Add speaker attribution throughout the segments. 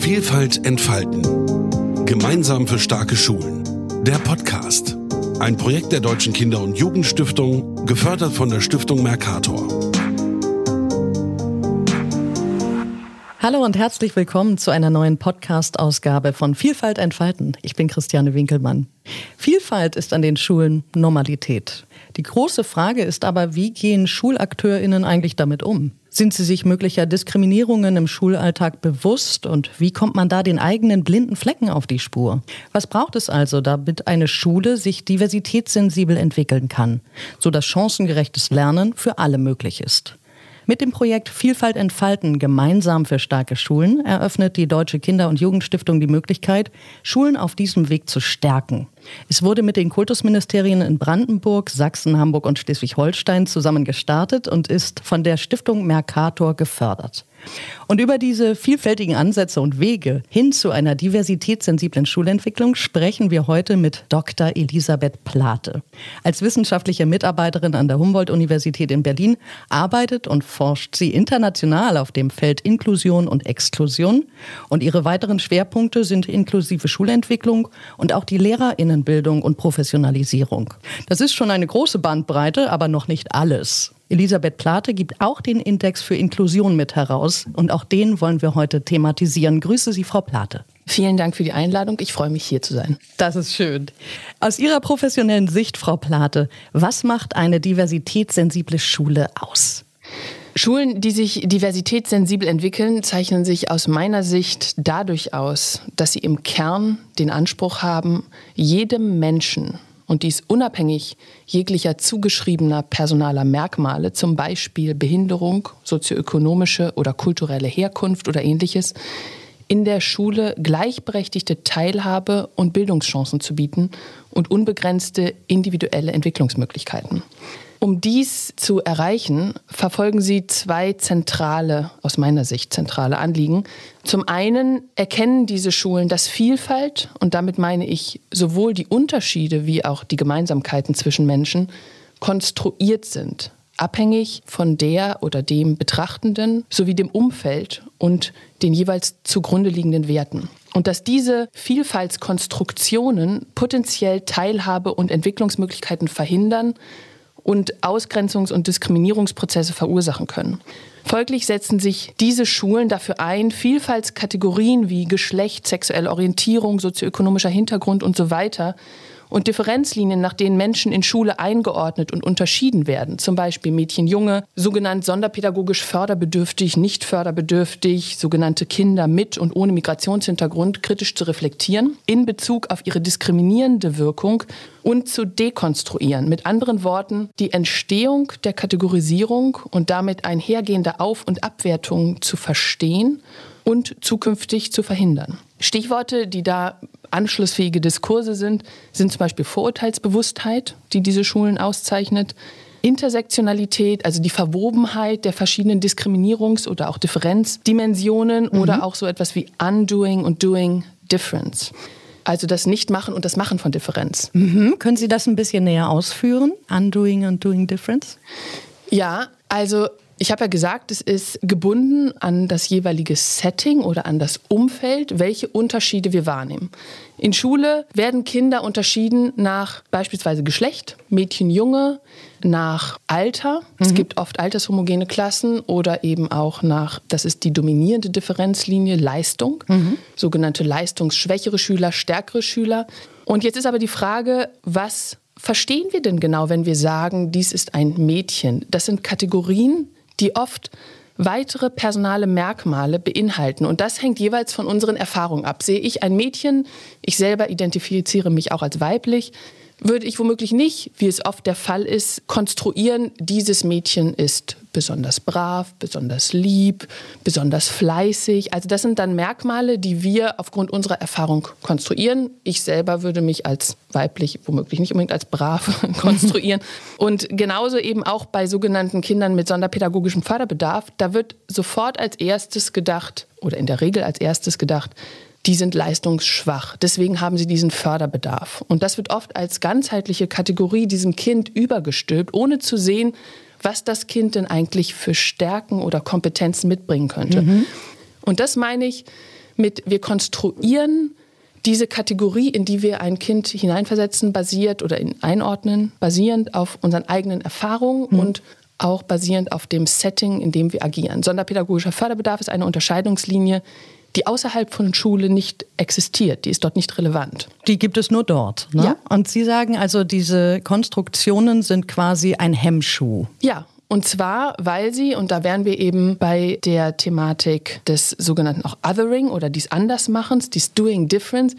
Speaker 1: Vielfalt entfalten. Gemeinsam für starke Schulen. Der Podcast. Ein Projekt der Deutschen Kinder- und Jugendstiftung, gefördert von der Stiftung Mercator.
Speaker 2: Hallo und herzlich willkommen zu einer neuen Podcast-Ausgabe von Vielfalt entfalten. Ich bin Christiane Winkelmann. Vielfalt ist an den Schulen Normalität. Die große Frage ist aber, wie gehen SchulakteurInnen eigentlich damit um? Sind sie sich möglicher Diskriminierungen im Schulalltag bewusst und wie kommt man da den eigenen blinden Flecken auf die Spur? Was braucht es also, damit eine Schule sich diversitätssensibel entwickeln kann, sodass chancengerechtes Lernen für alle möglich ist? Mit dem Projekt Vielfalt entfalten gemeinsam für starke Schulen eröffnet die Deutsche Kinder- und Jugendstiftung die Möglichkeit, Schulen auf diesem Weg zu stärken. Es wurde mit den Kultusministerien in Brandenburg, Sachsen, Hamburg und Schleswig-Holstein zusammen gestartet und ist von der Stiftung Mercator gefördert. Und über diese vielfältigen Ansätze und Wege hin zu einer diversitätssensiblen Schulentwicklung sprechen wir heute mit Dr. Elisabeth Plate. Als wissenschaftliche Mitarbeiterin an der Humboldt-Universität in Berlin arbeitet und forscht sie international auf dem Feld Inklusion und Exklusion. Und ihre weiteren Schwerpunkte sind inklusive Schulentwicklung und auch die Lehrerinnenbildung und Professionalisierung. Das ist schon eine große Bandbreite, aber noch nicht alles. Elisabeth Plate gibt auch den Index für Inklusion mit heraus und auch den wollen wir heute thematisieren. Grüße Sie, Frau Plate.
Speaker 3: Vielen Dank für die Einladung. Ich freue mich, hier zu sein.
Speaker 2: Das ist schön. Aus Ihrer professionellen Sicht, Frau Plate, was macht eine diversitätssensible Schule aus?
Speaker 3: Schulen, die sich diversitätssensibel entwickeln, zeichnen sich aus meiner Sicht dadurch aus, dass sie im Kern den Anspruch haben, jedem Menschen und dies unabhängig jeglicher zugeschriebener personaler Merkmale, zum Beispiel Behinderung, sozioökonomische oder kulturelle Herkunft oder ähnliches, in der Schule gleichberechtigte Teilhabe und Bildungschancen zu bieten und unbegrenzte individuelle Entwicklungsmöglichkeiten. Um dies zu erreichen, verfolgen sie zwei zentrale, aus meiner Sicht zentrale Anliegen. Zum einen erkennen diese Schulen, dass Vielfalt, und damit meine ich sowohl die Unterschiede wie auch die Gemeinsamkeiten zwischen Menschen, konstruiert sind, abhängig von der oder dem Betrachtenden sowie dem Umfeld und den jeweils zugrunde liegenden Werten. Und dass diese Vielfaltskonstruktionen potenziell Teilhabe und Entwicklungsmöglichkeiten verhindern, und Ausgrenzungs- und Diskriminierungsprozesse verursachen können. Folglich setzen sich diese Schulen dafür ein, Vielfaltskategorien wie Geschlecht, sexuelle Orientierung, sozioökonomischer Hintergrund und so weiter und Differenzlinien, nach denen Menschen in Schule eingeordnet und unterschieden werden, zum Beispiel Mädchen, Junge, sogenannt sonderpädagogisch förderbedürftig, nicht förderbedürftig, sogenannte Kinder mit und ohne Migrationshintergrund kritisch zu reflektieren in Bezug auf ihre diskriminierende Wirkung und zu dekonstruieren. Mit anderen Worten, die Entstehung der Kategorisierung und damit einhergehende Auf- und Abwertung zu verstehen und zukünftig zu verhindern. Stichworte, die da anschlussfähige Diskurse sind, sind zum Beispiel Vorurteilsbewusstheit, die diese Schulen auszeichnet, Intersektionalität, also die Verwobenheit der verschiedenen Diskriminierungs- oder auch Differenzdimensionen mhm. oder auch so etwas wie Undoing und Doing Difference. Also das Nichtmachen und das Machen von Differenz.
Speaker 2: Mhm. Können Sie das ein bisschen näher ausführen? Undoing und Doing Difference?
Speaker 3: Ja, also ich habe ja gesagt, es ist gebunden an das jeweilige Setting oder an das Umfeld, welche Unterschiede wir wahrnehmen. In Schule werden Kinder unterschieden nach beispielsweise Geschlecht, Mädchen, Junge, nach Alter. Mhm. Es gibt oft altershomogene Klassen oder eben auch nach, das ist die dominierende Differenzlinie, Leistung, mhm. sogenannte leistungsschwächere Schüler, stärkere Schüler. Und jetzt ist aber die Frage, was verstehen wir denn genau, wenn wir sagen, dies ist ein Mädchen? Das sind Kategorien, die oft weitere personale Merkmale beinhalten. Und das hängt jeweils von unseren Erfahrungen ab. Sehe ich ein Mädchen, ich selber identifiziere mich auch als weiblich, würde ich womöglich nicht, wie es oft der Fall ist, konstruieren, dieses Mädchen ist besonders brav, besonders lieb, besonders fleißig. Also das sind dann Merkmale, die wir aufgrund unserer Erfahrung konstruieren. Ich selber würde mich als weiblich, womöglich nicht unbedingt als brav konstruieren. Und genauso eben auch bei sogenannten Kindern mit sonderpädagogischem Förderbedarf, da wird sofort als erstes gedacht oder in der Regel als erstes gedacht, die sind leistungsschwach. Deswegen haben sie diesen Förderbedarf. Und das wird oft als ganzheitliche Kategorie diesem Kind übergestülpt, ohne zu sehen, was das Kind denn eigentlich für Stärken oder Kompetenzen mitbringen könnte. Mhm. Und das meine ich mit wir konstruieren diese Kategorie, in die wir ein Kind hineinversetzen, basiert oder einordnen, basierend auf unseren eigenen Erfahrungen mhm. und auch basierend auf dem Setting, in dem wir agieren. Sonderpädagogischer Förderbedarf ist eine Unterscheidungslinie, die außerhalb von Schule nicht existiert. Die ist dort nicht relevant.
Speaker 2: Die gibt es nur dort. Ne?
Speaker 3: Ja.
Speaker 2: Und Sie sagen also, diese Konstruktionen sind quasi ein Hemmschuh.
Speaker 3: Ja, und zwar, weil sie, und da wären wir eben bei der Thematik des sogenannten auch Othering oder des Andersmachens, des Doing Difference,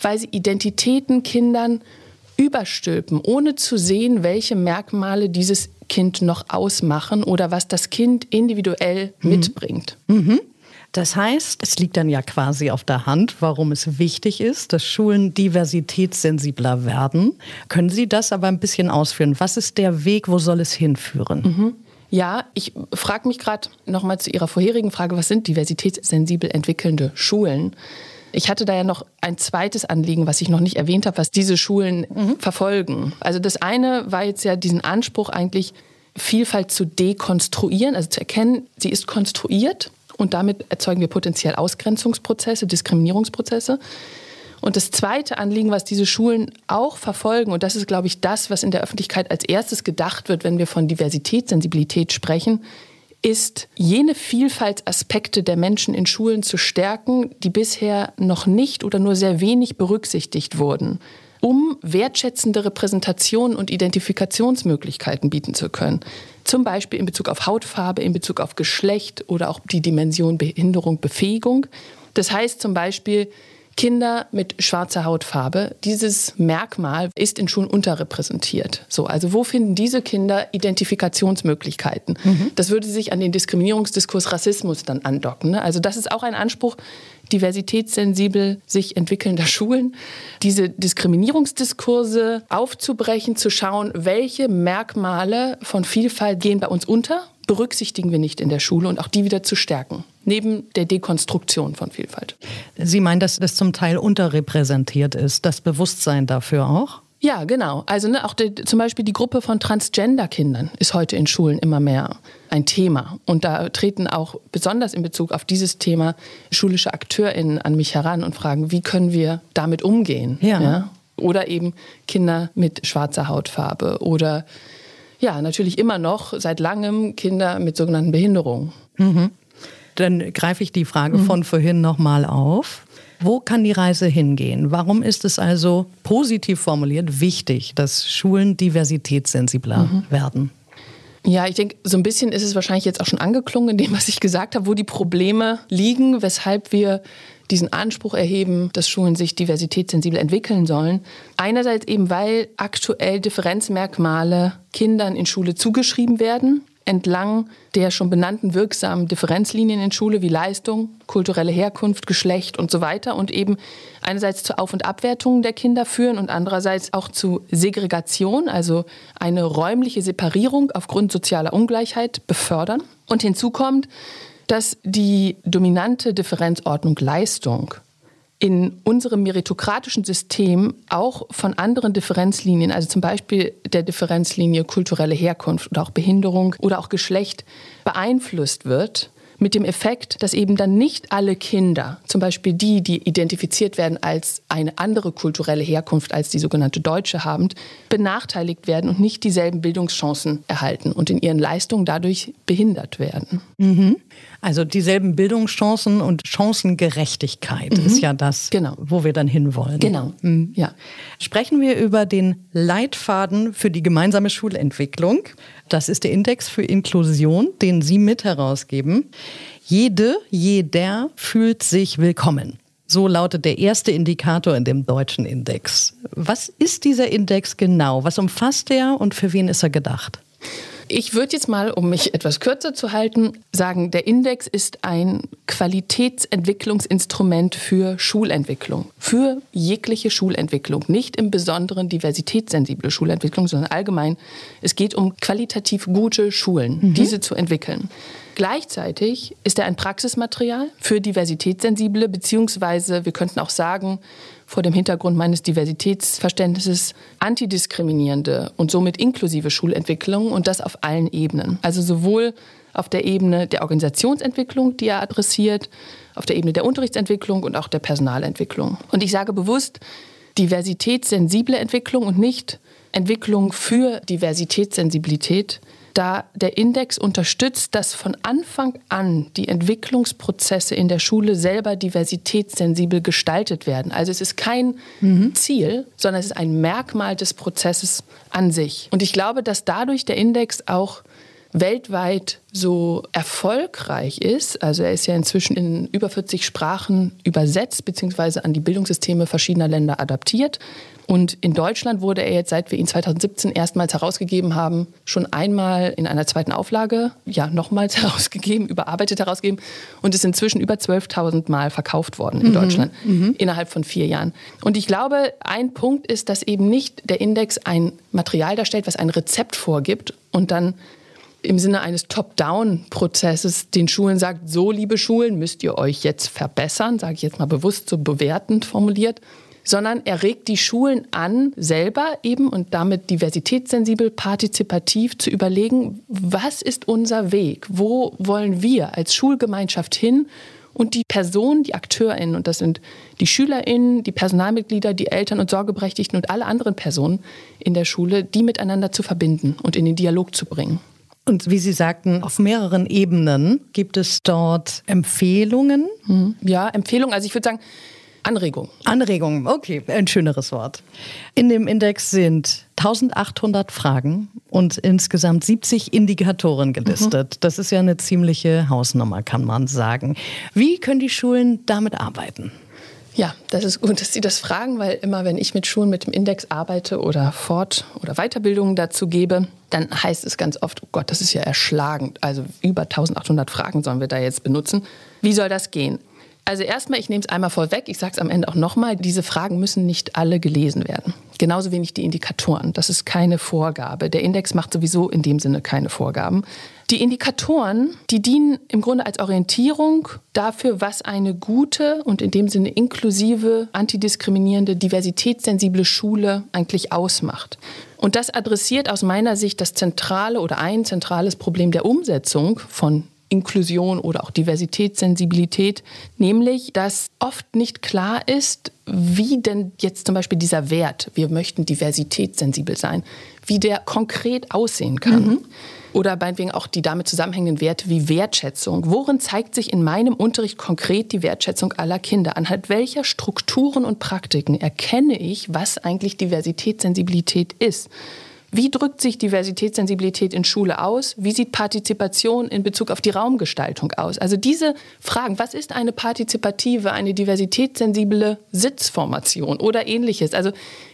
Speaker 3: weil sie Identitäten Kindern überstülpen, ohne zu sehen, welche Merkmale dieses Kind noch ausmachen oder was das Kind individuell mhm. mitbringt.
Speaker 2: Mhm. Das heißt, es liegt dann ja quasi auf der Hand, warum es wichtig ist, dass Schulen diversitätssensibler werden. Können Sie das aber ein bisschen ausführen? Was ist der Weg, wo soll es hinführen?
Speaker 3: Mhm. Ja, ich frage mich gerade nochmal zu Ihrer vorherigen Frage, was sind diversitätssensibel entwickelnde Schulen? Ich hatte da ja noch ein zweites Anliegen, was ich noch nicht erwähnt habe, was diese Schulen mhm. verfolgen. Also das eine war jetzt ja diesen Anspruch eigentlich, Vielfalt zu dekonstruieren, also zu erkennen, sie ist konstruiert und damit erzeugen wir potenziell Ausgrenzungsprozesse, Diskriminierungsprozesse. Und das zweite Anliegen, was diese Schulen auch verfolgen, und das ist, glaube ich, das, was in der Öffentlichkeit als erstes gedacht wird, wenn wir von Diversitätssensibilität sprechen, ist, jene Vielfaltsaspekte der Menschen in Schulen zu stärken, die bisher noch nicht oder nur sehr wenig berücksichtigt wurden um wertschätzende Repräsentationen und Identifikationsmöglichkeiten bieten zu können. Zum Beispiel in Bezug auf Hautfarbe, in Bezug auf Geschlecht oder auch die Dimension Behinderung, Befähigung. Das heißt zum Beispiel, Kinder mit schwarzer Hautfarbe, dieses Merkmal ist in Schulen unterrepräsentiert. So, also wo finden diese Kinder Identifikationsmöglichkeiten? Mhm. Das würde sich an den Diskriminierungsdiskurs Rassismus dann andocken. Ne? Also das ist auch ein Anspruch diversitätssensibel sich entwickelnder Schulen, diese Diskriminierungsdiskurse aufzubrechen, zu schauen, welche Merkmale von Vielfalt gehen bei uns unter, berücksichtigen wir nicht in der Schule und auch die wieder zu stärken neben der Dekonstruktion von Vielfalt.
Speaker 2: Sie meinen, dass das zum Teil unterrepräsentiert ist, das Bewusstsein dafür auch?
Speaker 3: Ja, genau. Also ne, auch die, zum Beispiel die Gruppe von Transgender-Kindern ist heute in Schulen immer mehr ein Thema. Und da treten auch besonders in Bezug auf dieses Thema schulische AkteurInnen an mich heran und fragen, wie können wir damit umgehen?
Speaker 2: Ja. ja?
Speaker 3: Oder eben Kinder mit schwarzer Hautfarbe oder ja, natürlich immer noch seit langem Kinder mit sogenannten Behinderungen.
Speaker 2: Mhm. Dann greife ich die Frage mhm. von vorhin nochmal auf. Wo kann die Reise hingehen? Warum ist es also positiv formuliert wichtig, dass Schulen diversitätssensibler mhm. werden?
Speaker 3: Ja, ich denke, so ein bisschen ist es wahrscheinlich jetzt auch schon angeklungen in dem, was ich gesagt habe, wo die Probleme liegen, weshalb wir diesen Anspruch erheben, dass Schulen sich diversitätssensibel entwickeln sollen. Einerseits eben, weil aktuell Differenzmerkmale Kindern in Schule zugeschrieben werden entlang der schon benannten wirksamen Differenzlinien in Schule wie Leistung, kulturelle Herkunft, Geschlecht und so weiter und eben einerseits zur Auf- und Abwertung der Kinder führen und andererseits auch zu Segregation, also eine räumliche Separierung aufgrund sozialer Ungleichheit befördern. Und hinzu kommt, dass die dominante Differenzordnung Leistung in unserem meritokratischen System auch von anderen Differenzlinien, also zum Beispiel der Differenzlinie kulturelle Herkunft oder auch Behinderung oder auch Geschlecht, beeinflusst wird mit dem Effekt, dass eben dann nicht alle Kinder, zum Beispiel die, die identifiziert werden als eine andere kulturelle Herkunft als die sogenannte deutsche habend, benachteiligt werden und nicht dieselben Bildungschancen erhalten und in ihren Leistungen dadurch behindert werden.
Speaker 2: Mhm. Also dieselben Bildungschancen und Chancengerechtigkeit mhm. ist ja das, genau. wo wir dann hinwollen.
Speaker 3: Genau.
Speaker 2: Mhm. Ja. Sprechen wir über den Leitfaden für die gemeinsame Schulentwicklung. Das ist der Index für Inklusion, den Sie mit herausgeben. Jede, jeder fühlt sich willkommen. So lautet der erste Indikator in dem deutschen Index. Was ist dieser Index genau? Was umfasst er und für wen ist er gedacht?
Speaker 3: Ich würde jetzt mal, um mich etwas kürzer zu halten, sagen, der Index ist ein Qualitätsentwicklungsinstrument für Schulentwicklung, für jegliche Schulentwicklung, nicht im Besonderen diversitätssensible Schulentwicklung, sondern allgemein. Es geht um qualitativ gute Schulen, mhm. diese zu entwickeln. Gleichzeitig ist er ein Praxismaterial für diversitätssensible, beziehungsweise wir könnten auch sagen, vor dem Hintergrund meines Diversitätsverständnisses antidiskriminierende und somit inklusive Schulentwicklung und das auf allen Ebenen. Also sowohl auf der Ebene der Organisationsentwicklung, die er adressiert, auf der Ebene der Unterrichtsentwicklung und auch der Personalentwicklung. Und ich sage bewusst diversitätssensible Entwicklung und nicht Entwicklung für Diversitätssensibilität, da der Index unterstützt, dass von Anfang an die Entwicklungsprozesse in der Schule selber diversitätssensibel gestaltet werden. Also es ist kein mhm. Ziel, sondern es ist ein Merkmal des Prozesses an sich. Und ich glaube, dass dadurch der Index auch weltweit so erfolgreich ist, also er ist ja inzwischen in über 40 Sprachen übersetzt bzw. an die Bildungssysteme verschiedener Länder adaptiert. Und in Deutschland wurde er jetzt, seit wir ihn 2017 erstmals herausgegeben haben, schon einmal in einer zweiten Auflage, ja, nochmals herausgegeben, überarbeitet herausgegeben und ist inzwischen über 12.000 Mal verkauft worden in mhm. Deutschland mhm. innerhalb von vier Jahren. Und ich glaube, ein Punkt ist, dass eben nicht der Index ein Material darstellt, was ein Rezept vorgibt und dann im Sinne eines Top-Down-Prozesses den Schulen sagt, so liebe Schulen, müsst ihr euch jetzt verbessern, sage ich jetzt mal bewusst so bewertend formuliert, sondern er regt die Schulen an, selber eben und damit diversitätssensibel, partizipativ zu überlegen, was ist unser Weg, wo wollen wir als Schulgemeinschaft hin und die Personen, die AkteurInnen, und das sind die SchülerInnen, die Personalmitglieder, die Eltern und Sorgeberechtigten und alle anderen Personen in der Schule, die miteinander zu verbinden und in den Dialog zu bringen.
Speaker 2: Und wie Sie sagten, auf mehreren Ebenen gibt es dort Empfehlungen.
Speaker 3: Mhm. Ja, Empfehlungen. Also ich würde sagen, Anregung.
Speaker 2: Anregung, okay, ein schöneres Wort. In dem Index sind 1800 Fragen und insgesamt 70 Indikatoren gelistet. Mhm. Das ist ja eine ziemliche Hausnummer, kann man sagen. Wie können die Schulen damit arbeiten?
Speaker 3: Ja, das ist gut, dass Sie das fragen, weil immer, wenn ich mit Schulen mit dem Index arbeite oder Fort- oder Weiterbildungen dazu gebe, dann heißt es ganz oft, oh Gott, das ist ja erschlagend. Also über 1800 Fragen sollen wir da jetzt benutzen. Wie soll das gehen? Also erstmal, ich nehme es einmal vorweg, ich sage es am Ende auch nochmal, diese Fragen müssen nicht alle gelesen werden. Genauso wenig die Indikatoren. Das ist keine Vorgabe. Der Index macht sowieso in dem Sinne keine Vorgaben. Die Indikatoren, die dienen im Grunde als Orientierung dafür, was eine gute und in dem Sinne inklusive, antidiskriminierende, diversitätssensible Schule eigentlich ausmacht. Und das adressiert aus meiner Sicht das zentrale oder ein zentrales Problem der Umsetzung von Inklusion oder auch Diversitätssensibilität, nämlich dass oft nicht klar ist, wie denn jetzt zum Beispiel dieser Wert, wir möchten diversitätssensibel sein, wie der konkret aussehen kann. Mhm. Oder meinetwegen auch die damit zusammenhängenden Werte wie Wertschätzung. Worin zeigt sich in meinem Unterricht konkret die Wertschätzung aller Kinder? Anhand welcher Strukturen und Praktiken erkenne ich, was eigentlich Diversitätssensibilität ist? Wie drückt sich Diversitätssensibilität in Schule aus? Wie sieht Partizipation in Bezug auf die Raumgestaltung aus? Also diese Fragen, was ist eine partizipative, eine diversitätssensible Sitzformation oder ähnliches? Also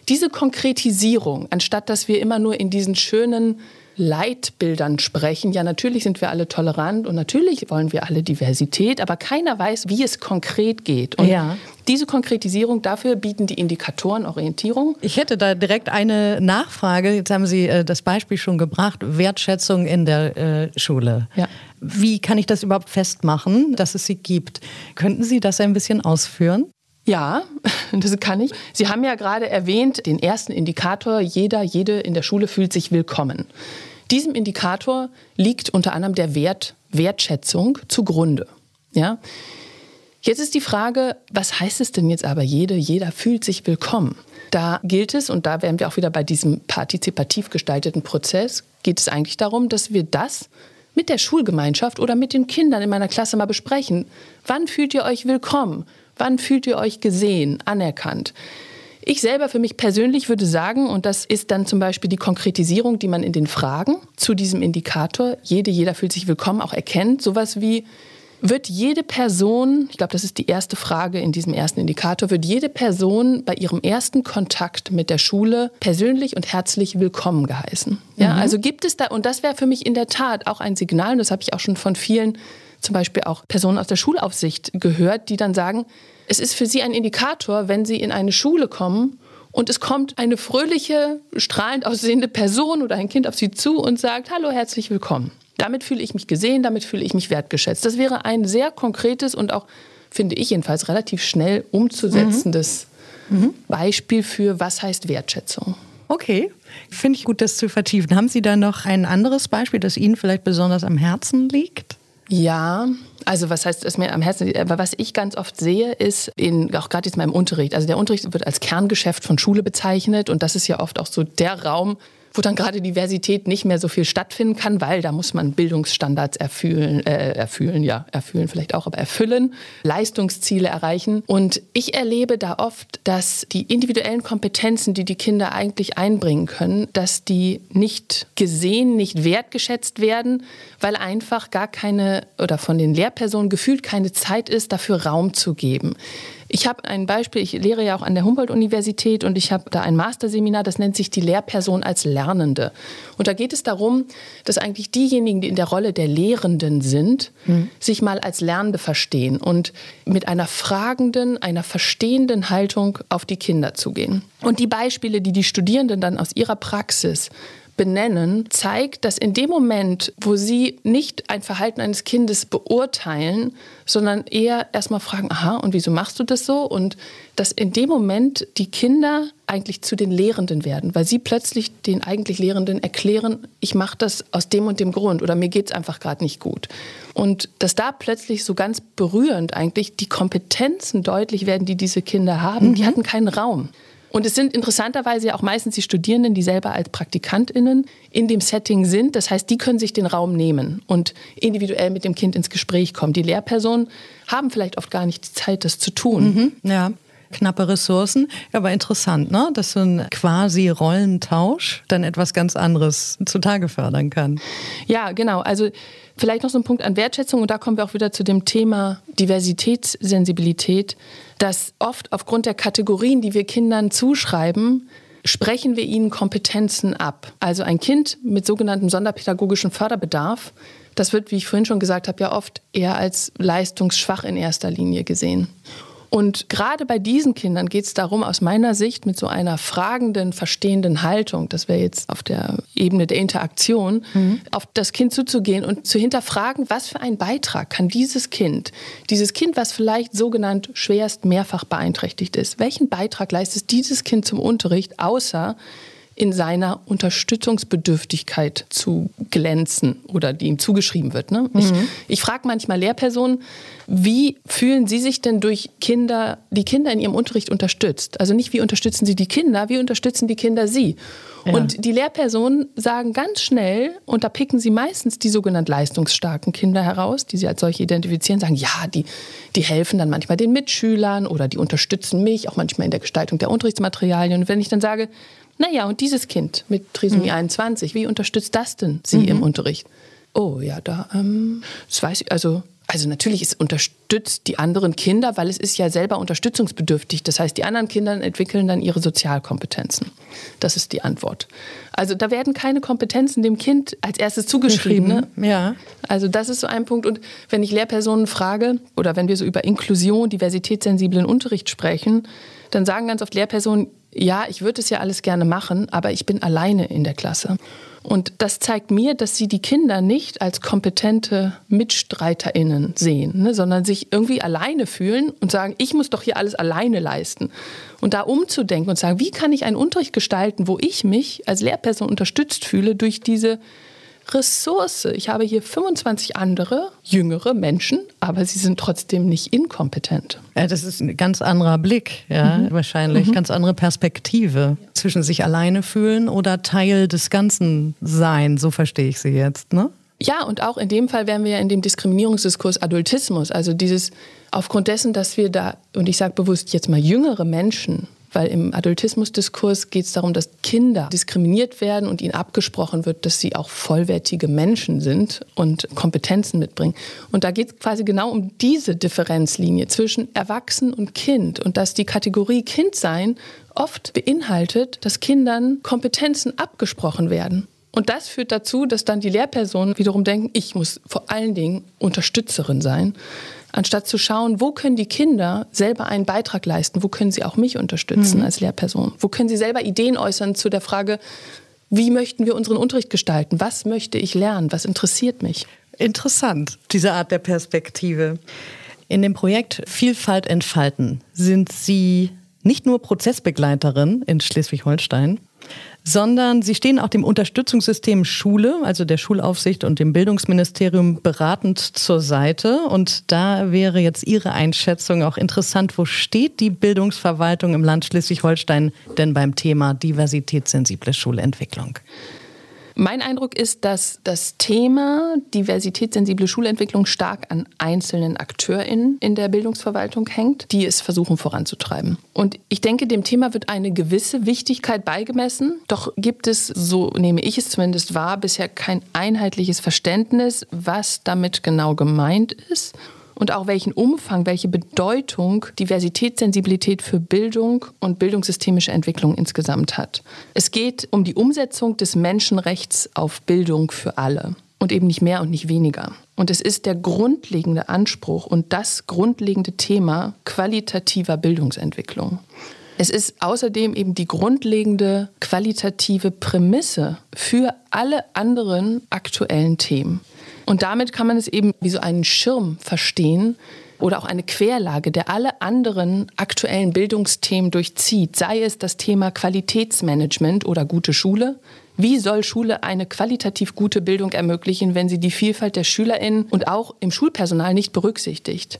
Speaker 3: diese Konkretisierung, anstatt dass wir immer nur in diesen schönen Leitbildern sprechen. Ja, natürlich sind wir alle tolerant und natürlich wollen wir alle Diversität, aber keiner weiß, wie es konkret geht. Und ja. diese Konkretisierung, dafür bieten die Indikatoren Orientierung.
Speaker 2: Ich hätte da direkt eine Nachfrage. Jetzt haben Sie äh, das Beispiel schon gebracht, Wertschätzung in der äh, Schule. Ja. Wie kann ich das überhaupt festmachen, dass es sie gibt? Könnten Sie das ein bisschen ausführen?
Speaker 3: Ja, das kann ich. Sie haben ja gerade erwähnt, den ersten Indikator, jeder, jede in der Schule fühlt sich willkommen. Diesem Indikator liegt unter anderem der Wert Wertschätzung zugrunde. Ja? Jetzt ist die Frage, was heißt es denn jetzt aber, jede, jeder fühlt sich willkommen? Da gilt es, und da wären wir auch wieder bei diesem partizipativ gestalteten Prozess, geht es eigentlich darum, dass wir das mit der Schulgemeinschaft oder mit den Kindern in meiner Klasse mal besprechen. Wann fühlt ihr euch willkommen? Wann fühlt ihr euch gesehen, anerkannt? Ich selber für mich persönlich würde sagen, und das ist dann zum Beispiel die Konkretisierung, die man in den Fragen zu diesem Indikator, jede, jeder fühlt sich willkommen, auch erkennt, sowas wie, wird jede Person, ich glaube, das ist die erste Frage in diesem ersten Indikator, wird jede Person bei ihrem ersten Kontakt mit der Schule persönlich und herzlich willkommen geheißen? Ja, mhm. also gibt es da, und das wäre für mich in der Tat auch ein Signal, und das habe ich auch schon von vielen, zum Beispiel auch Personen aus der Schulaufsicht gehört, die dann sagen, es ist für sie ein Indikator, wenn sie in eine Schule kommen und es kommt eine fröhliche, strahlend aussehende Person oder ein Kind auf sie zu und sagt, hallo, herzlich willkommen. Damit fühle ich mich gesehen, damit fühle ich mich wertgeschätzt. Das wäre ein sehr konkretes und auch, finde ich jedenfalls, relativ schnell umzusetzendes mhm. Beispiel für, was heißt Wertschätzung.
Speaker 2: Okay, finde ich gut, das zu vertiefen. Haben Sie da noch ein anderes Beispiel, das Ihnen vielleicht besonders am Herzen liegt?
Speaker 3: Ja, also was heißt es mir am Herzen? Aber was ich ganz oft sehe, ist in, auch gerade jetzt mal im Unterricht. Also der Unterricht wird als Kerngeschäft von Schule bezeichnet und das ist ja oft auch so der Raum, wo dann gerade Diversität nicht mehr so viel stattfinden kann, weil da muss man Bildungsstandards erfüllen, äh, erfüllen, ja, erfüllen vielleicht auch, aber erfüllen, Leistungsziele erreichen. Und ich erlebe da oft, dass die individuellen Kompetenzen, die die Kinder eigentlich einbringen können, dass die nicht gesehen, nicht wertgeschätzt werden, weil einfach gar keine oder von den Lehrpersonen gefühlt keine Zeit ist, dafür Raum zu geben. Ich habe ein Beispiel, ich lehre ja auch an der Humboldt-Universität und ich habe da ein Masterseminar, das nennt sich die Lehrperson als Lernende. Und da geht es darum, dass eigentlich diejenigen, die in der Rolle der Lehrenden sind, mhm. sich mal als Lernende verstehen und mit einer fragenden, einer verstehenden Haltung auf die Kinder zugehen. Und die Beispiele, die die Studierenden dann aus ihrer Praxis benennen, zeigt, dass in dem Moment, wo sie nicht ein Verhalten eines Kindes beurteilen, sondern eher erstmal fragen, aha, und wieso machst du das so? Und dass in dem Moment die Kinder eigentlich zu den Lehrenden werden, weil sie plötzlich den eigentlich Lehrenden erklären, ich mache das aus dem und dem Grund oder mir geht es einfach gerade nicht gut. Und dass da plötzlich so ganz berührend eigentlich die Kompetenzen deutlich werden, die diese Kinder haben, mhm. die hatten keinen Raum. Und es sind interessanterweise ja auch meistens die Studierenden, die selber als PraktikantInnen in dem Setting sind. Das heißt, die können sich den Raum nehmen und individuell mit dem Kind ins Gespräch kommen. Die Lehrpersonen haben vielleicht oft gar nicht die Zeit, das zu tun.
Speaker 2: Mhm, ja knappe Ressourcen. Aber interessant, ne? dass so ein quasi Rollentausch dann etwas ganz anderes zutage fördern kann.
Speaker 3: Ja, genau. Also vielleicht noch so ein Punkt an Wertschätzung und da kommen wir auch wieder zu dem Thema Diversitätssensibilität dass oft aufgrund der Kategorien, die wir Kindern zuschreiben, sprechen wir ihnen Kompetenzen ab. Also ein Kind mit sogenanntem sonderpädagogischen Förderbedarf, das wird, wie ich vorhin schon gesagt habe, ja oft eher als leistungsschwach in erster Linie gesehen. Und gerade bei diesen Kindern geht es darum, aus meiner Sicht mit so einer fragenden, verstehenden Haltung, das wäre jetzt auf der Ebene der Interaktion, mhm. auf das Kind zuzugehen und zu hinterfragen, was für einen Beitrag kann dieses Kind, dieses Kind, was vielleicht sogenannt schwerst mehrfach beeinträchtigt ist, welchen Beitrag leistet dieses Kind zum Unterricht, außer in seiner Unterstützungsbedürftigkeit zu glänzen oder die ihm zugeschrieben wird. Ne? Mhm. Ich, ich frage manchmal Lehrpersonen, wie fühlen sie sich denn durch Kinder, die Kinder in ihrem Unterricht unterstützt? Also nicht, wie unterstützen sie die Kinder, wie unterstützen die Kinder sie? Ja. Und die Lehrpersonen sagen ganz schnell, und da picken sie meistens die sogenannten leistungsstarken Kinder heraus, die sie als solche identifizieren, sagen, ja, die, die helfen dann manchmal den Mitschülern oder die unterstützen mich, auch manchmal in der Gestaltung der Unterrichtsmaterialien. Und wenn ich dann sage, naja, und dieses Kind mit Trisomie mhm. 21, wie unterstützt das denn Sie mhm. im Unterricht? Oh ja, da, ähm, das weiß ich, also also natürlich, es unterstützt die anderen Kinder, weil es ist ja selber unterstützungsbedürftig. Das heißt, die anderen Kinder entwickeln dann ihre Sozialkompetenzen. Das ist die Antwort. Also da werden keine Kompetenzen dem Kind als erstes zugeschrieben. Ne?
Speaker 2: Ja.
Speaker 3: Also das ist so ein Punkt. Und wenn ich Lehrpersonen frage oder wenn wir so über Inklusion, diversitätssensiblen Unterricht sprechen, dann sagen ganz oft Lehrpersonen, ja, ich würde es ja alles gerne machen, aber ich bin alleine in der Klasse. Und das zeigt mir, dass sie die Kinder nicht als kompetente MitstreiterInnen sehen, ne, sondern sich irgendwie alleine fühlen und sagen, ich muss doch hier alles alleine leisten. Und da umzudenken und sagen, wie kann ich einen Unterricht gestalten, wo ich mich als Lehrperson unterstützt fühle durch diese Ressource. Ich habe hier 25 andere jüngere Menschen, aber sie sind trotzdem nicht inkompetent.
Speaker 2: Ja, das ist ein ganz anderer Blick, ja, mhm. wahrscheinlich, mhm. ganz andere Perspektive zwischen sich alleine fühlen oder Teil des Ganzen sein. So verstehe ich sie jetzt, ne?
Speaker 3: Ja, und auch in dem Fall wären wir ja in dem Diskriminierungsdiskurs Adultismus, also dieses aufgrund dessen, dass wir da, und ich sage bewusst jetzt mal jüngere Menschen weil im Adultismusdiskurs geht es darum, dass Kinder diskriminiert werden und ihnen abgesprochen wird, dass sie auch vollwertige Menschen sind und Kompetenzen mitbringen. Und da geht es quasi genau um diese Differenzlinie zwischen Erwachsen und Kind und dass die Kategorie Kindsein oft beinhaltet, dass Kindern Kompetenzen abgesprochen werden. Und das führt dazu, dass dann die Lehrpersonen wiederum denken, ich muss vor allen Dingen Unterstützerin sein anstatt zu schauen, wo können die Kinder selber einen Beitrag leisten, wo können sie auch mich unterstützen mhm. als Lehrperson, wo können sie selber Ideen äußern zu der Frage, wie möchten wir unseren Unterricht gestalten, was möchte ich lernen, was interessiert mich.
Speaker 2: Interessant, diese Art der Perspektive. In dem Projekt Vielfalt entfalten sind Sie nicht nur Prozessbegleiterin in Schleswig-Holstein, sondern Sie stehen auch dem Unterstützungssystem Schule, also der Schulaufsicht und dem Bildungsministerium beratend zur Seite. Und da wäre jetzt Ihre Einschätzung auch interessant. Wo steht die Bildungsverwaltung im Land Schleswig-Holstein denn beim Thema diversitätssensible Schulentwicklung?
Speaker 3: Mein Eindruck ist, dass das Thema diversitätssensible Schulentwicklung stark an einzelnen AkteurInnen in der Bildungsverwaltung hängt, die es versuchen voranzutreiben. Und ich denke, dem Thema wird eine gewisse Wichtigkeit beigemessen. Doch gibt es, so nehme ich es zumindest wahr, bisher kein einheitliches Verständnis, was damit genau gemeint ist und auch welchen Umfang, welche Bedeutung Diversitätssensibilität für Bildung und bildungssystemische Entwicklung insgesamt hat. Es geht um die Umsetzung des Menschenrechts auf Bildung für alle und eben nicht mehr und nicht weniger. Und es ist der grundlegende Anspruch und das grundlegende Thema qualitativer Bildungsentwicklung. Es ist außerdem eben die grundlegende qualitative Prämisse für alle anderen aktuellen Themen. Und damit kann man es eben wie so einen Schirm verstehen oder auch eine Querlage, der alle anderen aktuellen Bildungsthemen durchzieht, sei es das Thema Qualitätsmanagement oder gute Schule. Wie soll Schule eine qualitativ gute Bildung ermöglichen, wenn sie die Vielfalt der Schülerinnen und auch im Schulpersonal nicht berücksichtigt?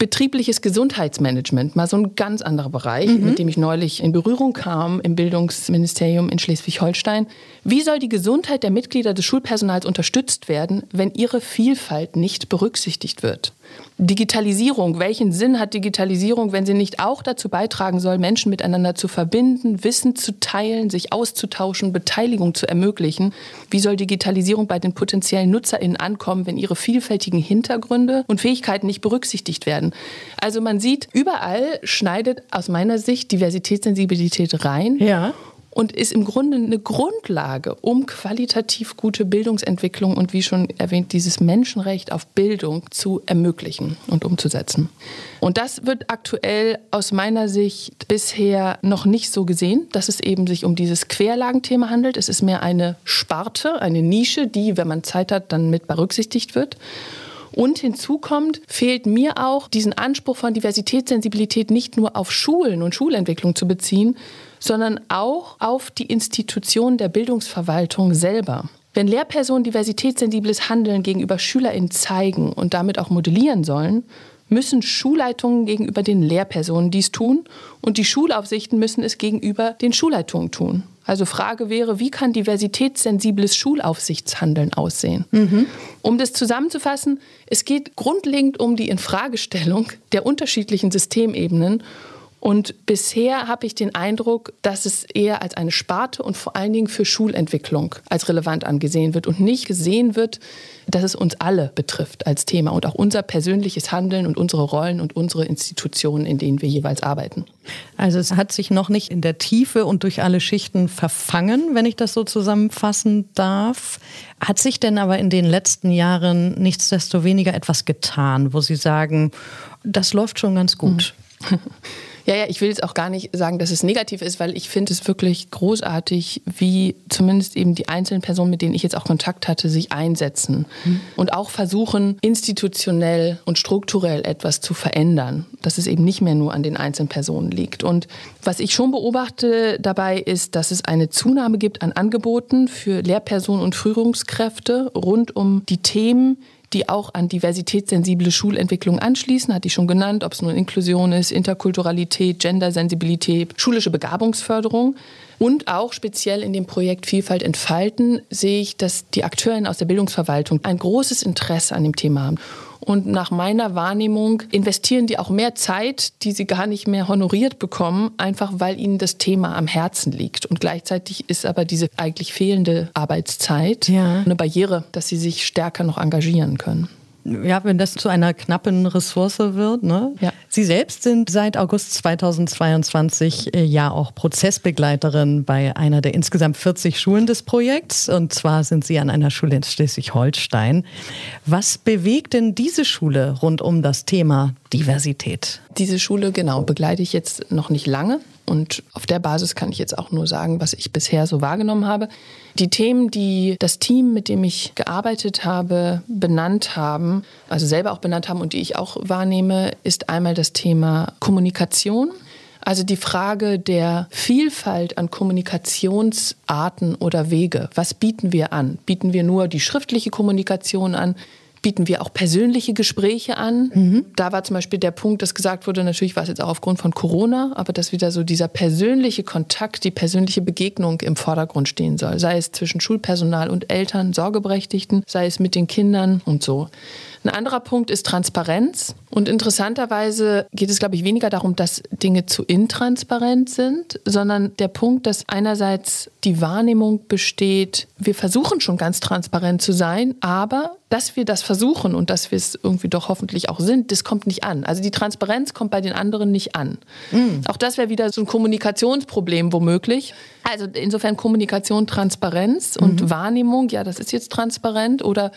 Speaker 3: Betriebliches Gesundheitsmanagement, mal so ein ganz anderer Bereich, mhm. mit dem ich neulich in Berührung kam im Bildungsministerium in Schleswig-Holstein. Wie soll die Gesundheit der Mitglieder des Schulpersonals unterstützt werden, wenn ihre Vielfalt nicht berücksichtigt wird? Digitalisierung, welchen Sinn hat Digitalisierung, wenn sie nicht auch dazu beitragen soll, Menschen miteinander zu verbinden, Wissen zu teilen, sich auszutauschen, Beteiligung zu ermöglichen? Wie soll Digitalisierung bei den potenziellen NutzerInnen ankommen, wenn ihre vielfältigen Hintergründe und Fähigkeiten nicht berücksichtigt werden? Also man sieht, überall schneidet aus meiner Sicht Diversitätssensibilität rein.
Speaker 2: Ja
Speaker 3: und ist im Grunde eine Grundlage, um qualitativ gute Bildungsentwicklung und wie schon erwähnt, dieses Menschenrecht auf Bildung zu ermöglichen und umzusetzen. Und das wird aktuell aus meiner Sicht bisher noch nicht so gesehen, dass es eben sich um dieses Querlagenthema handelt. Es ist mehr eine Sparte, eine Nische, die, wenn man Zeit hat, dann mit berücksichtigt wird. Und hinzu kommt, fehlt mir auch diesen Anspruch von Diversitätssensibilität nicht nur auf Schulen und Schulentwicklung zu beziehen, sondern auch auf die Institution der Bildungsverwaltung selber. Wenn Lehrpersonen diversitätssensibles Handeln gegenüber SchülerInnen zeigen und damit auch modellieren sollen, müssen Schulleitungen gegenüber den Lehrpersonen dies tun und die Schulaufsichten müssen es gegenüber den Schulleitungen tun. Also Frage wäre, wie kann diversitätssensibles Schulaufsichtshandeln aussehen? Mhm. Um das zusammenzufassen, es geht grundlegend um die Infragestellung der unterschiedlichen Systemebenen und bisher habe ich den Eindruck, dass es eher als eine Sparte und vor allen Dingen für Schulentwicklung als relevant angesehen wird und nicht gesehen wird, dass es uns alle betrifft als Thema und auch unser persönliches Handeln und unsere Rollen und unsere Institutionen, in denen wir jeweils arbeiten.
Speaker 2: Also es hat sich noch nicht in der Tiefe und durch alle Schichten verfangen, wenn ich das so zusammenfassen darf. Hat sich denn aber in den letzten Jahren nichtsdestoweniger etwas getan, wo Sie sagen, das läuft schon ganz gut?
Speaker 3: Mhm. Ja, ja, ich will jetzt auch gar nicht sagen, dass es negativ ist, weil ich finde es wirklich großartig, wie zumindest eben die einzelnen Personen, mit denen ich jetzt auch Kontakt hatte, sich einsetzen mhm. und auch versuchen, institutionell und strukturell etwas zu verändern, dass es eben nicht mehr nur an den einzelnen Personen liegt. Und was ich schon beobachte dabei ist, dass es eine Zunahme gibt an Angeboten für Lehrpersonen und Führungskräfte rund um die Themen, die auch an diversitätssensible Schulentwicklung anschließen, hat die schon genannt, ob es nun Inklusion ist, Interkulturalität, Gendersensibilität, schulische Begabungsförderung. Und auch speziell in dem Projekt Vielfalt entfalten sehe ich, dass die Akteurinnen aus der Bildungsverwaltung ein großes Interesse an dem Thema haben. Und nach meiner Wahrnehmung investieren die auch mehr Zeit, die sie gar nicht mehr honoriert bekommen, einfach weil ihnen das Thema am Herzen liegt. Und gleichzeitig ist aber diese eigentlich fehlende Arbeitszeit ja. eine Barriere, dass sie sich stärker noch engagieren können
Speaker 2: ja, wenn das zu einer knappen Ressource wird. Ne? Ja. Sie selbst sind seit August 2022 äh, ja auch Prozessbegleiterin bei einer der insgesamt 40 Schulen des Projekts. Und zwar sind Sie an einer Schule in Schleswig-Holstein. Was bewegt denn diese Schule rund um das Thema Diversität?
Speaker 3: Diese Schule, genau, begleite ich jetzt noch nicht lange. Und auf der Basis kann ich jetzt auch nur sagen, was ich bisher so wahrgenommen habe. Die Themen, die das Team, mit dem ich gearbeitet habe, benannt haben, also selber auch benannt haben und die ich auch wahrnehme, ist einmal das Thema Kommunikation. Also die Frage der Vielfalt an Kommunikationsarten oder Wege. Was bieten wir an? Bieten wir nur die schriftliche Kommunikation an? Bieten wir auch persönliche Gespräche an. Mhm. Da war zum Beispiel der Punkt, dass gesagt wurde, natürlich war es jetzt auch aufgrund von Corona, aber dass wieder so dieser persönliche Kontakt, die persönliche Begegnung im Vordergrund stehen soll. Sei es zwischen Schulpersonal und Eltern, Sorgeberechtigten, sei es mit den Kindern und so. Ein anderer Punkt ist Transparenz. Und interessanterweise geht es, glaube ich, weniger darum, dass Dinge zu intransparent sind, sondern der Punkt, dass einerseits die Wahrnehmung besteht, wir versuchen schon ganz transparent zu sein, aber dass wir das versuchen und dass wir es irgendwie doch hoffentlich auch sind, das kommt nicht an. Also die Transparenz kommt bei den anderen nicht an. Mhm. Auch das wäre wieder so ein Kommunikationsproblem womöglich. Also insofern Kommunikation, Transparenz und mhm. Wahrnehmung, ja, das ist jetzt transparent oder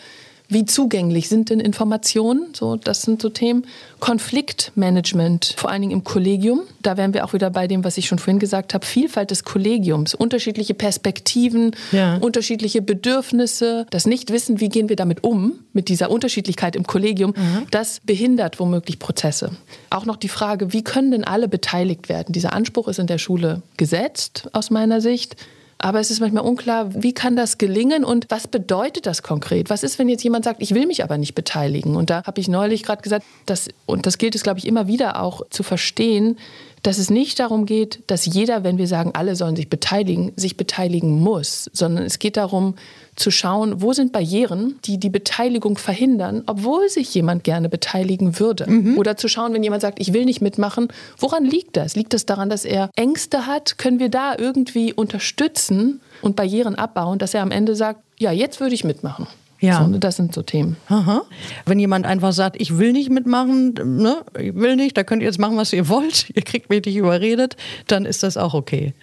Speaker 3: wie zugänglich sind denn Informationen? So, das sind so Themen. Konfliktmanagement, vor allen Dingen im Kollegium. Da wären wir auch wieder bei dem, was ich schon vorhin gesagt habe. Vielfalt des Kollegiums, unterschiedliche Perspektiven, ja. unterschiedliche Bedürfnisse, das Nichtwissen, wie gehen wir damit um, mit dieser Unterschiedlichkeit im Kollegium, mhm. das behindert womöglich Prozesse. Auch noch die Frage, wie können denn alle beteiligt werden? Dieser Anspruch ist in der Schule gesetzt, aus meiner Sicht. Aber es ist manchmal unklar, wie kann das gelingen und was bedeutet das konkret? Was ist, wenn jetzt jemand sagt, ich will mich aber nicht beteiligen? Und da habe ich neulich gerade gesagt, dass, und das gilt es, glaube ich, immer wieder auch zu verstehen, dass es nicht darum geht, dass jeder, wenn wir sagen, alle sollen sich beteiligen, sich beteiligen muss, sondern es geht darum zu schauen, wo sind Barrieren, die die Beteiligung verhindern, obwohl sich jemand gerne beteiligen würde. Mhm. Oder zu schauen, wenn jemand sagt, ich will nicht mitmachen, woran liegt das? Liegt das daran, dass er Ängste hat? Können wir da irgendwie unterstützen und Barrieren abbauen, dass er am Ende sagt, ja, jetzt würde ich mitmachen? Ja. So, das sind so Themen.
Speaker 2: Aha. Wenn jemand einfach sagt, ich will nicht mitmachen, ne, ich will nicht, da könnt ihr jetzt machen, was ihr wollt, ihr kriegt mich nicht überredet, dann ist das auch okay.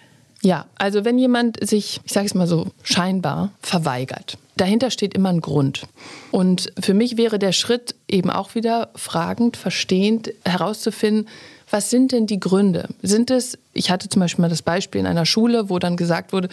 Speaker 3: Ja, also wenn jemand sich, ich sage es mal so, scheinbar verweigert, dahinter steht immer ein Grund. Und für mich wäre der Schritt eben auch wieder fragend, verstehend herauszufinden, was sind denn die Gründe? Sind es, ich hatte zum Beispiel mal das Beispiel in einer Schule, wo dann gesagt wurde,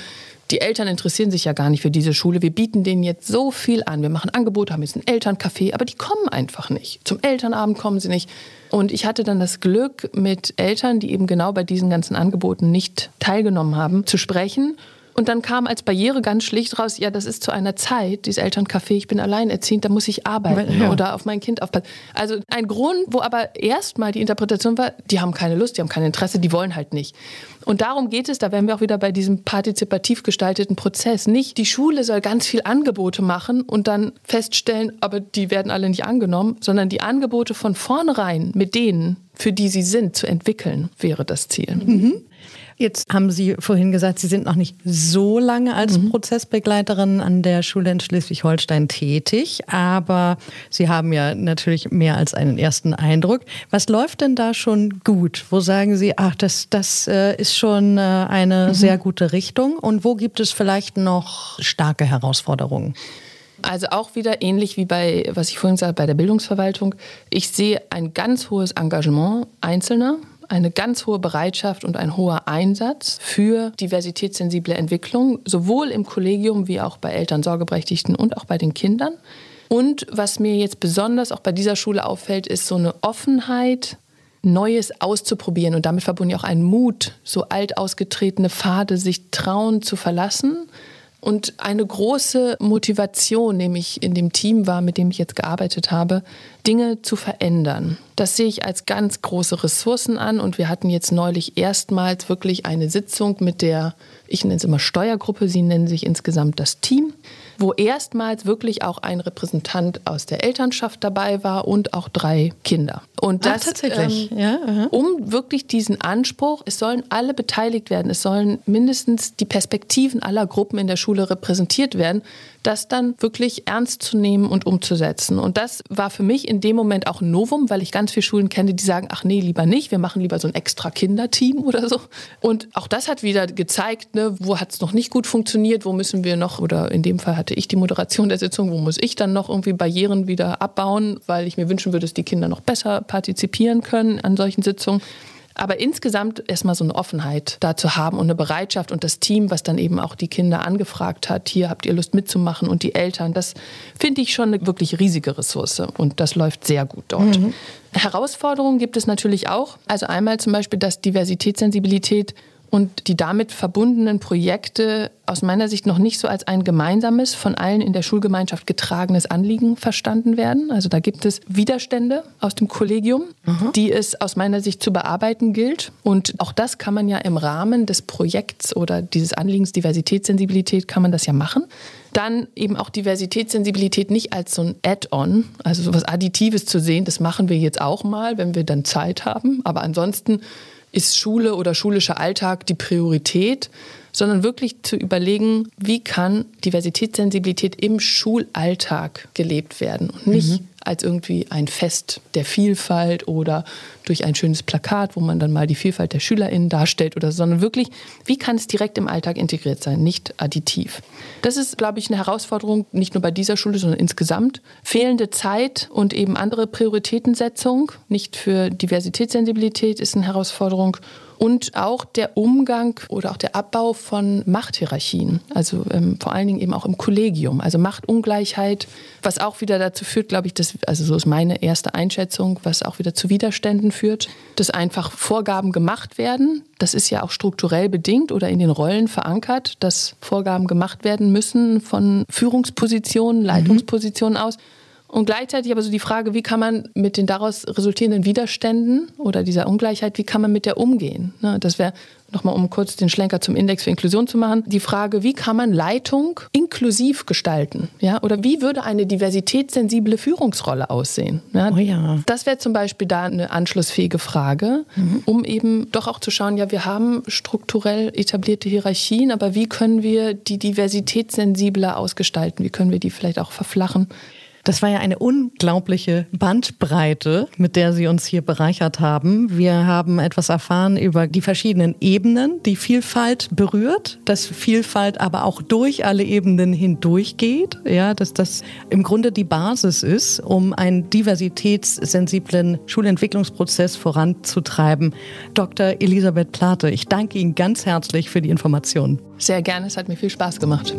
Speaker 3: die Eltern interessieren sich ja gar nicht für diese Schule. Wir bieten denen jetzt so viel an. Wir machen Angebote, haben jetzt ein Elterncafé, aber die kommen einfach nicht. Zum Elternabend kommen sie nicht. Und ich hatte dann das Glück, mit Eltern, die eben genau bei diesen ganzen Angeboten nicht teilgenommen haben, zu sprechen und dann kam als Barriere ganz schlicht raus, ja, das ist zu einer Zeit, dieses Elterncafé, ich bin alleinerziehend, da muss ich arbeiten ja. oder auf mein Kind aufpassen. Also ein Grund, wo aber erstmal die Interpretation war, die haben keine Lust, die haben kein Interesse, die wollen halt nicht. Und darum geht es, da wären wir auch wieder bei diesem partizipativ gestalteten Prozess. Nicht, die Schule soll ganz viel Angebote machen und dann feststellen, aber die werden alle nicht angenommen, sondern die Angebote von vornherein mit denen, für die sie sind, zu entwickeln, wäre das Ziel. Mhm.
Speaker 2: Jetzt haben Sie vorhin gesagt, Sie sind noch nicht so lange als mhm. Prozessbegleiterin an der Schule in Schleswig-Holstein tätig, aber Sie haben ja natürlich mehr als einen ersten Eindruck. Was läuft denn da schon gut? Wo sagen Sie, ach, das, das äh, ist schon äh, eine mhm. sehr gute Richtung? Und wo gibt es vielleicht noch starke Herausforderungen?
Speaker 3: Also auch wieder ähnlich wie bei, was ich vorhin gesagt habe, bei der Bildungsverwaltung. Ich sehe ein ganz hohes Engagement Einzelner eine ganz hohe Bereitschaft und ein hoher Einsatz für diversitätssensible Entwicklung, sowohl im Kollegium wie auch bei Eltern, Sorgeberechtigten und auch bei den Kindern. Und was mir jetzt besonders auch bei dieser Schule auffällt, ist so eine Offenheit, Neues auszuprobieren und damit verbunden auch ein Mut, so alt ausgetretene Pfade sich trauen zu verlassen und eine große Motivation, nämlich in dem Team war, mit dem ich jetzt gearbeitet habe, Dinge zu verändern. Das sehe ich als ganz große Ressourcen an und wir hatten jetzt neulich erstmals wirklich eine Sitzung mit der, ich nenne es immer Steuergruppe, sie nennen sich insgesamt das Team wo erstmals wirklich auch ein Repräsentant aus der Elternschaft dabei war und auch drei Kinder. Und das Ach,
Speaker 2: tatsächlich,
Speaker 3: ähm, ja, um wirklich diesen Anspruch, es sollen alle beteiligt werden, es sollen mindestens die Perspektiven aller Gruppen in der Schule repräsentiert werden, das dann wirklich ernst zu nehmen und umzusetzen. Und das war für mich in dem Moment auch ein Novum, weil ich ganz viele Schulen kenne, die sagen, ach nee, lieber nicht, wir machen lieber so ein extra Kinderteam oder so. Und auch das hat wieder gezeigt, ne, wo hat es noch nicht gut funktioniert, wo müssen wir noch, oder in dem Fall hatte ich die Moderation der Sitzung, wo muss ich dann noch irgendwie Barrieren wieder abbauen, weil ich mir wünschen würde, dass die Kinder noch besser partizipieren können an solchen Sitzungen. Aber insgesamt erstmal so eine Offenheit da zu haben und eine Bereitschaft und das Team, was dann eben auch die Kinder angefragt hat, hier habt ihr Lust mitzumachen und die Eltern, das finde ich schon eine wirklich riesige Ressource und das läuft sehr gut dort. Mhm. Herausforderungen gibt es natürlich auch. Also einmal zum Beispiel, dass Diversitätssensibilität und die damit verbundenen Projekte aus meiner Sicht noch nicht so als ein gemeinsames, von allen in der Schulgemeinschaft getragenes Anliegen verstanden werden. Also da gibt es Widerstände aus dem Kollegium, mhm. die es aus meiner Sicht zu bearbeiten gilt. Und auch das kann man ja im Rahmen des Projekts oder dieses Anliegens Diversitätssensibilität kann man das ja machen. Dann eben auch Diversitätssensibilität nicht als so ein Add-on, also so etwas Additives zu sehen, das machen wir jetzt auch mal, wenn wir dann Zeit haben. Aber ansonsten ist Schule oder schulischer Alltag die Priorität, sondern wirklich zu überlegen, wie kann Diversitätssensibilität im Schulalltag gelebt werden und nicht mhm. Als irgendwie ein Fest der Vielfalt oder durch ein schönes Plakat, wo man dann mal die Vielfalt der SchülerInnen darstellt oder so, sondern wirklich, wie kann es direkt im Alltag integriert sein, nicht additiv. Das ist, glaube ich, eine Herausforderung, nicht nur bei dieser Schule, sondern insgesamt. Fehlende Zeit und eben andere Prioritätensetzung, nicht für Diversitätssensibilität, ist eine Herausforderung und auch der Umgang oder auch der Abbau von Machthierarchien, also ähm, vor allen Dingen eben auch im Kollegium, also Machtungleichheit, was auch wieder dazu führt, glaube ich, dass, also so ist meine erste Einschätzung, was auch wieder zu Widerständen führt, dass einfach Vorgaben gemacht werden. Das ist ja auch strukturell bedingt oder in den Rollen verankert, dass Vorgaben gemacht werden müssen von Führungspositionen, Leitungspositionen mhm. aus. Und gleichzeitig aber so die Frage, wie kann man mit den daraus resultierenden Widerständen oder dieser Ungleichheit, wie kann man mit der umgehen? Ne, das wäre nochmal, um kurz den Schlenker zum Index für Inklusion zu machen, die Frage, wie kann man Leitung inklusiv gestalten? Ja? Oder wie würde eine diversitätssensible Führungsrolle aussehen? Ja? Oh ja. Das wäre zum Beispiel da eine anschlussfähige Frage, mhm. um eben doch auch zu schauen, ja, wir haben strukturell etablierte Hierarchien, aber wie können wir die diversitätssensibler ausgestalten? Wie können wir die vielleicht auch verflachen?
Speaker 2: Das war ja eine unglaubliche Bandbreite, mit der Sie uns hier bereichert haben. Wir haben etwas erfahren über die verschiedenen Ebenen, die Vielfalt berührt, dass Vielfalt aber auch durch alle Ebenen hindurchgeht, ja, dass das im Grunde die Basis ist, um einen diversitätssensiblen Schulentwicklungsprozess voranzutreiben. Dr. Elisabeth Plate, ich danke Ihnen ganz herzlich für die Informationen.
Speaker 3: Sehr gerne, es hat mir viel Spaß gemacht.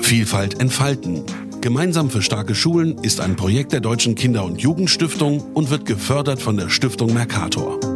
Speaker 1: Vielfalt entfalten Gemeinsam für starke Schulen ist ein Projekt der Deutschen Kinder- und Jugendstiftung und wird gefördert von der Stiftung Mercator.